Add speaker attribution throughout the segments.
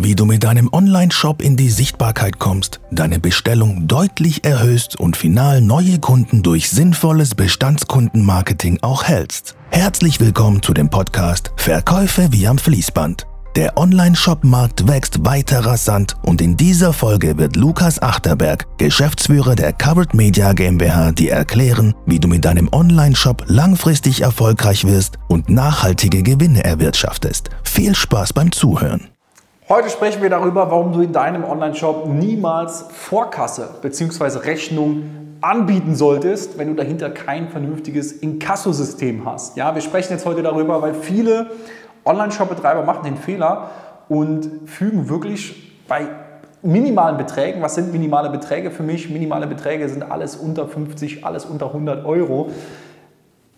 Speaker 1: Wie du mit deinem Online-Shop in die Sichtbarkeit kommst, deine Bestellung deutlich erhöhst und final neue Kunden durch sinnvolles Bestandskundenmarketing auch hältst. Herzlich willkommen zu dem Podcast Verkäufe wie am Fließband. Der Online-Shop-Markt wächst weiter rasant und in dieser Folge wird Lukas Achterberg, Geschäftsführer der Covered Media GmbH, dir erklären, wie du mit deinem Online-Shop langfristig erfolgreich wirst und nachhaltige Gewinne erwirtschaftest. Viel Spaß beim Zuhören.
Speaker 2: Heute sprechen wir darüber, warum du in deinem Online-Shop niemals Vorkasse bzw. Rechnung anbieten solltest, wenn du dahinter kein vernünftiges Inkassosystem hast. Ja, wir sprechen jetzt heute darüber, weil viele Online-Shop-Betreiber machen den Fehler und fügen wirklich bei minimalen Beträgen, was sind minimale Beträge für mich? Minimale Beträge sind alles unter 50, alles unter 100 Euro.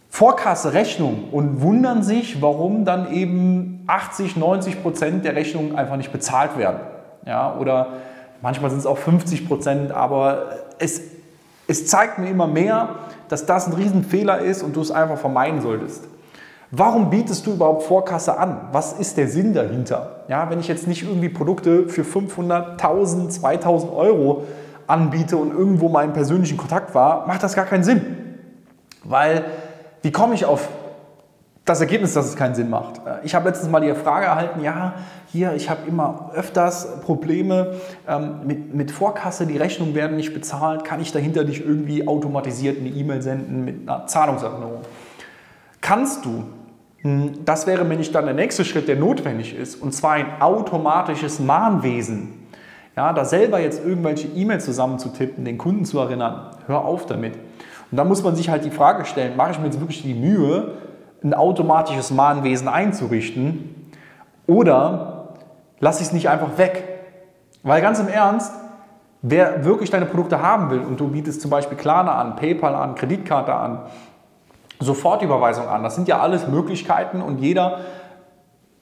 Speaker 2: Vorkasse Rechnung und wundern sich, warum dann eben 80, 90 Prozent der Rechnungen einfach nicht bezahlt werden. Ja, oder manchmal sind es auch 50 Prozent, aber es, es zeigt mir immer mehr, dass das ein Riesenfehler ist und du es einfach vermeiden solltest. Warum bietest du überhaupt Vorkasse an? Was ist der Sinn dahinter? Ja, wenn ich jetzt nicht irgendwie Produkte für 500, 1000, 2000 Euro anbiete und irgendwo meinen persönlichen Kontakt war, macht das gar keinen Sinn. Weil wie komme ich auf das Ergebnis, dass es keinen Sinn macht? Äh, ich habe letztens mal die Frage erhalten, ja, hier, ich habe immer öfters Probleme ähm, mit, mit Vorkasse, die Rechnungen werden nicht bezahlt, kann ich dahinter nicht irgendwie automatisiert eine E-Mail senden mit einer Zahlungserinnerung? Kannst du. Hm, das wäre nämlich dann der nächste Schritt, der notwendig ist, und zwar ein automatisches Mahnwesen. Ja, da selber jetzt irgendwelche E-Mails zusammenzutippen, den Kunden zu erinnern, hör auf damit. Und da muss man sich halt die Frage stellen, mache ich mir jetzt wirklich die Mühe, ein automatisches Mahnwesen einzurichten oder lasse ich es nicht einfach weg? Weil ganz im Ernst, wer wirklich deine Produkte haben will und du bietest zum Beispiel Klarna an, PayPal an, Kreditkarte an, Sofortüberweisung an, das sind ja alles Möglichkeiten und jeder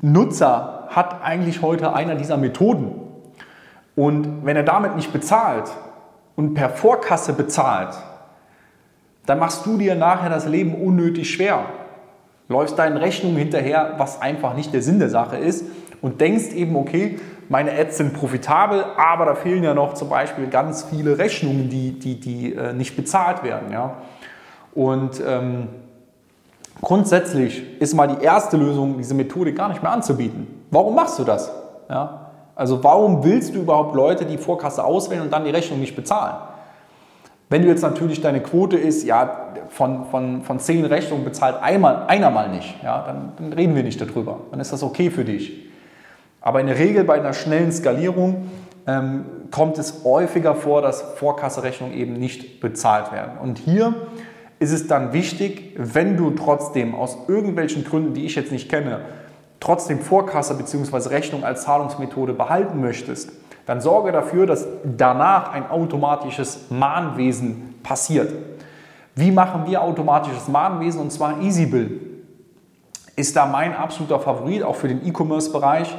Speaker 2: Nutzer hat eigentlich heute einer dieser Methoden. Und wenn er damit nicht bezahlt und per Vorkasse bezahlt, dann machst du dir nachher das Leben unnötig schwer. Läufst deinen Rechnungen hinterher, was einfach nicht der Sinn der Sache ist und denkst eben, okay, meine Ads sind profitabel, aber da fehlen ja noch zum Beispiel ganz viele Rechnungen, die, die, die äh, nicht bezahlt werden. Ja? Und ähm, grundsätzlich ist mal die erste Lösung, diese Methode gar nicht mehr anzubieten. Warum machst du das? Ja? Also warum willst du überhaupt Leute, die Vorkasse auswählen und dann die Rechnung nicht bezahlen? Wenn du jetzt natürlich deine Quote ist, ja, von, von, von zehn Rechnungen bezahlt einmal, einer mal nicht, ja, dann, dann reden wir nicht darüber. Dann ist das okay für dich. Aber in der Regel bei einer schnellen Skalierung ähm, kommt es häufiger vor, dass Vorkasserechnungen eben nicht bezahlt werden. Und hier ist es dann wichtig, wenn du trotzdem aus irgendwelchen Gründen, die ich jetzt nicht kenne, trotzdem Vorkasse bzw. Rechnung als Zahlungsmethode behalten möchtest, dann sorge dafür, dass danach ein automatisches Mahnwesen passiert. Wie machen wir automatisches Mahnwesen? Und zwar EasyBill ist da mein absoluter Favorit, auch für den E-Commerce-Bereich.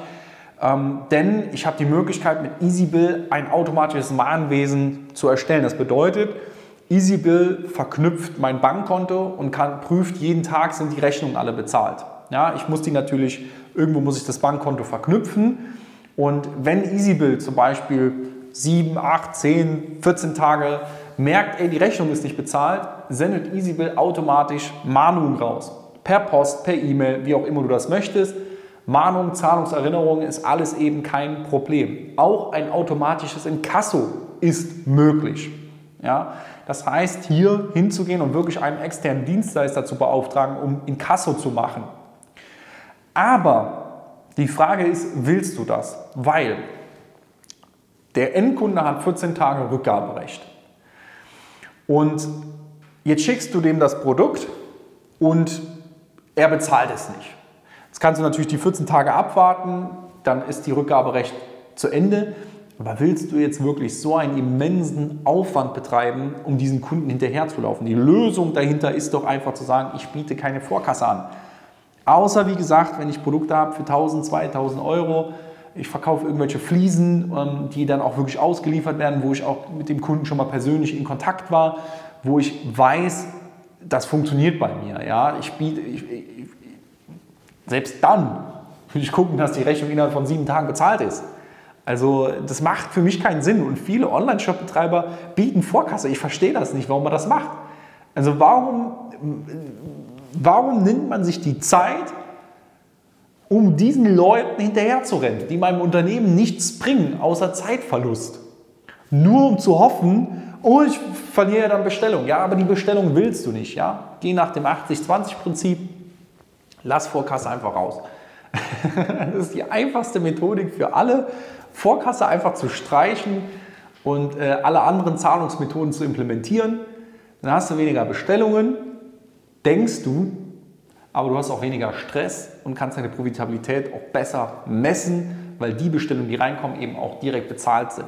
Speaker 2: Ähm, denn ich habe die Möglichkeit, mit EasyBill ein automatisches Mahnwesen zu erstellen. Das bedeutet, EasyBill verknüpft mein Bankkonto und kann, prüft jeden Tag, sind die Rechnungen alle bezahlt. Ja, ich muss die natürlich, irgendwo muss ich das Bankkonto verknüpfen und wenn EasyBill zum Beispiel 7, 8, 10, 14 Tage merkt, ey, die Rechnung ist nicht bezahlt, sendet EasyBill automatisch Mahnungen raus. Per Post, per E-Mail, wie auch immer du das möchtest. Mahnung, Zahlungserinnerung ist alles eben kein Problem. Auch ein automatisches Inkasso ist möglich. Ja? Das heißt, hier hinzugehen und wirklich einen externen Dienstleister zu beauftragen, um Inkasso zu machen. Aber die Frage ist, willst du das? Weil der Endkunde hat 14 Tage Rückgaberecht. Und jetzt schickst du dem das Produkt und er bezahlt es nicht. Jetzt kannst du natürlich die 14 Tage abwarten, dann ist die Rückgaberecht zu Ende. Aber willst du jetzt wirklich so einen immensen Aufwand betreiben, um diesen Kunden hinterherzulaufen? Die Lösung dahinter ist doch einfach zu sagen, ich biete keine Vorkasse an. Außer, wie gesagt, wenn ich Produkte habe für 1000, 2000 Euro, ich verkaufe irgendwelche Fliesen, ähm, die dann auch wirklich ausgeliefert werden, wo ich auch mit dem Kunden schon mal persönlich in Kontakt war, wo ich weiß, das funktioniert bei mir. Ja? Ich biete, ich, ich, selbst dann würde ich gucken, dass die Rechnung innerhalb von sieben Tagen bezahlt ist. Also das macht für mich keinen Sinn und viele Online-Shop-Betreiber bieten Vorkasse. Ich verstehe das nicht, warum man das macht. Also warum, warum nimmt man sich die Zeit, um diesen Leuten hinterherzurennen, die meinem Unternehmen nichts bringen, außer Zeitverlust? Nur um zu hoffen, oh, ich verliere dann Bestellung. Ja, aber die Bestellung willst du nicht. Ja? Geh nach dem 80-20-Prinzip, lass Vorkasse einfach raus. das ist die einfachste Methodik für alle, Vorkasse einfach zu streichen und äh, alle anderen Zahlungsmethoden zu implementieren. Dann hast du weniger Bestellungen, denkst du, aber du hast auch weniger Stress und kannst deine Profitabilität auch besser messen, weil die Bestellungen, die reinkommen, eben auch direkt bezahlt sind.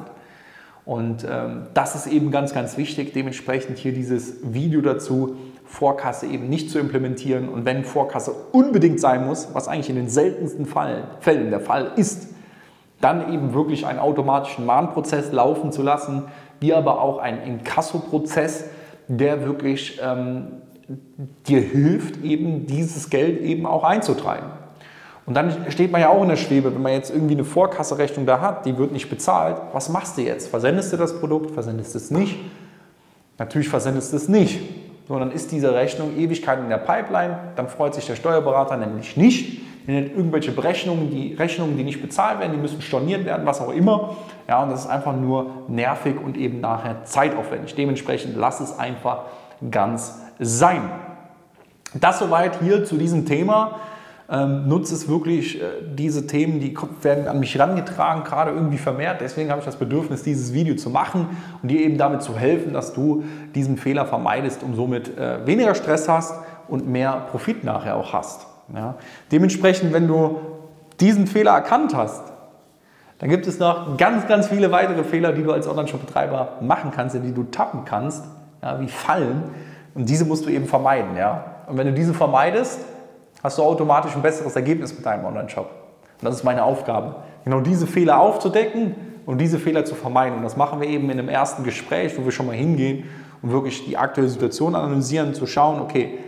Speaker 2: Und ähm, das ist eben ganz, ganz wichtig. Dementsprechend hier dieses Video dazu, Vorkasse eben nicht zu implementieren. Und wenn Vorkasse unbedingt sein muss, was eigentlich in den seltensten Fall, Fällen der Fall ist, dann eben wirklich einen automatischen Mahnprozess laufen zu lassen, wie aber auch einen Inkasso-Prozess, der wirklich ähm, dir hilft, eben dieses Geld eben auch einzutreiben. Und dann steht man ja auch in der Schwebe, wenn man jetzt irgendwie eine Vorkasserechnung da hat, die wird nicht bezahlt. Was machst du jetzt? Versendest du das Produkt? Versendest du es nicht? Natürlich versendest du es nicht. So, dann ist diese Rechnung Ewigkeit in der Pipeline. Dann freut sich der Steuerberater nämlich nicht. Er nennt irgendwelche Berechnungen, die Rechnungen, die nicht bezahlt werden, die müssen storniert werden, was auch immer. Ja, und das ist einfach nur nervig und eben nachher zeitaufwendig. Dementsprechend lass es einfach ganz sein. Das soweit hier zu diesem Thema ähm, nutze es wirklich, äh, diese Themen, die werden an mich herangetragen, gerade irgendwie vermehrt. Deswegen habe ich das Bedürfnis, dieses Video zu machen und dir eben damit zu helfen, dass du diesen Fehler vermeidest und somit äh, weniger Stress hast und mehr Profit nachher auch hast. Ja? Dementsprechend, wenn du diesen Fehler erkannt hast, dann gibt es noch ganz, ganz viele weitere Fehler, die du als Online-Shop-Betreiber machen kannst, die du tappen kannst, ja, wie Fallen. Und diese musst du eben vermeiden. Ja? Und wenn du diese vermeidest, hast du automatisch ein besseres Ergebnis mit deinem Online-Shop. Und das ist meine Aufgabe, genau diese Fehler aufzudecken und diese Fehler zu vermeiden. Und das machen wir eben in einem ersten Gespräch, wo wir schon mal hingehen und wirklich die aktuelle Situation analysieren, zu schauen, okay,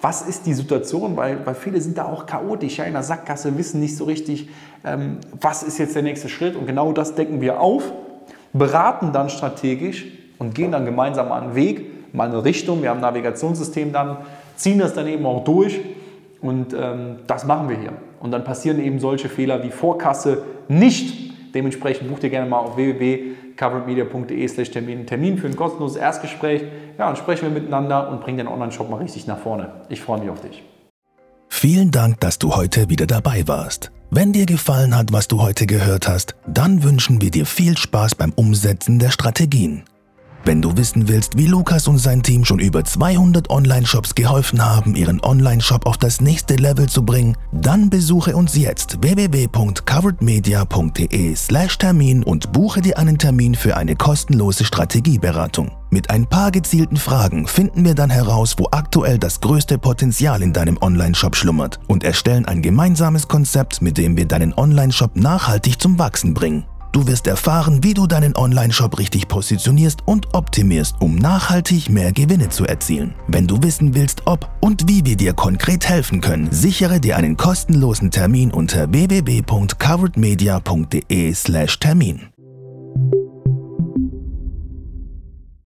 Speaker 2: was ist die Situation, weil, weil viele sind da auch chaotisch, ja, in der Sackgasse, wissen nicht so richtig, ähm, was ist jetzt der nächste Schritt. Und genau das decken wir auf, beraten dann strategisch und gehen dann gemeinsam einen Weg, mal eine Richtung. Wir haben ein Navigationssystem dann, ziehen das dann eben auch durch und ähm, das machen wir hier. Und dann passieren eben solche Fehler wie Vorkasse nicht. Dementsprechend bucht ihr gerne mal auf www.coveredmedia.de slash Termin Termin für ein kostenloses Erstgespräch. Ja, und sprechen wir miteinander und bringen den Online-Shop mal richtig nach vorne. Ich freue mich auf dich.
Speaker 1: Vielen Dank, dass du heute wieder dabei warst. Wenn dir gefallen hat, was du heute gehört hast, dann wünschen wir dir viel Spaß beim Umsetzen der Strategien. Wenn du wissen willst, wie Lukas und sein Team schon über 200 Online-Shops geholfen haben, ihren Online-Shop auf das nächste Level zu bringen, dann besuche uns jetzt www.coveredmedia.de/termin und buche dir einen Termin für eine kostenlose Strategieberatung. Mit ein paar gezielten Fragen finden wir dann heraus, wo aktuell das größte Potenzial in deinem Online-Shop schlummert und erstellen ein gemeinsames Konzept, mit dem wir deinen Online-Shop nachhaltig zum Wachsen bringen. Du wirst erfahren, wie du deinen Online-Shop richtig positionierst und optimierst, um nachhaltig mehr Gewinne zu erzielen. Wenn du wissen willst, ob und wie wir dir konkret helfen können, sichere dir einen kostenlosen Termin unter www.coveredmedia.de/termin.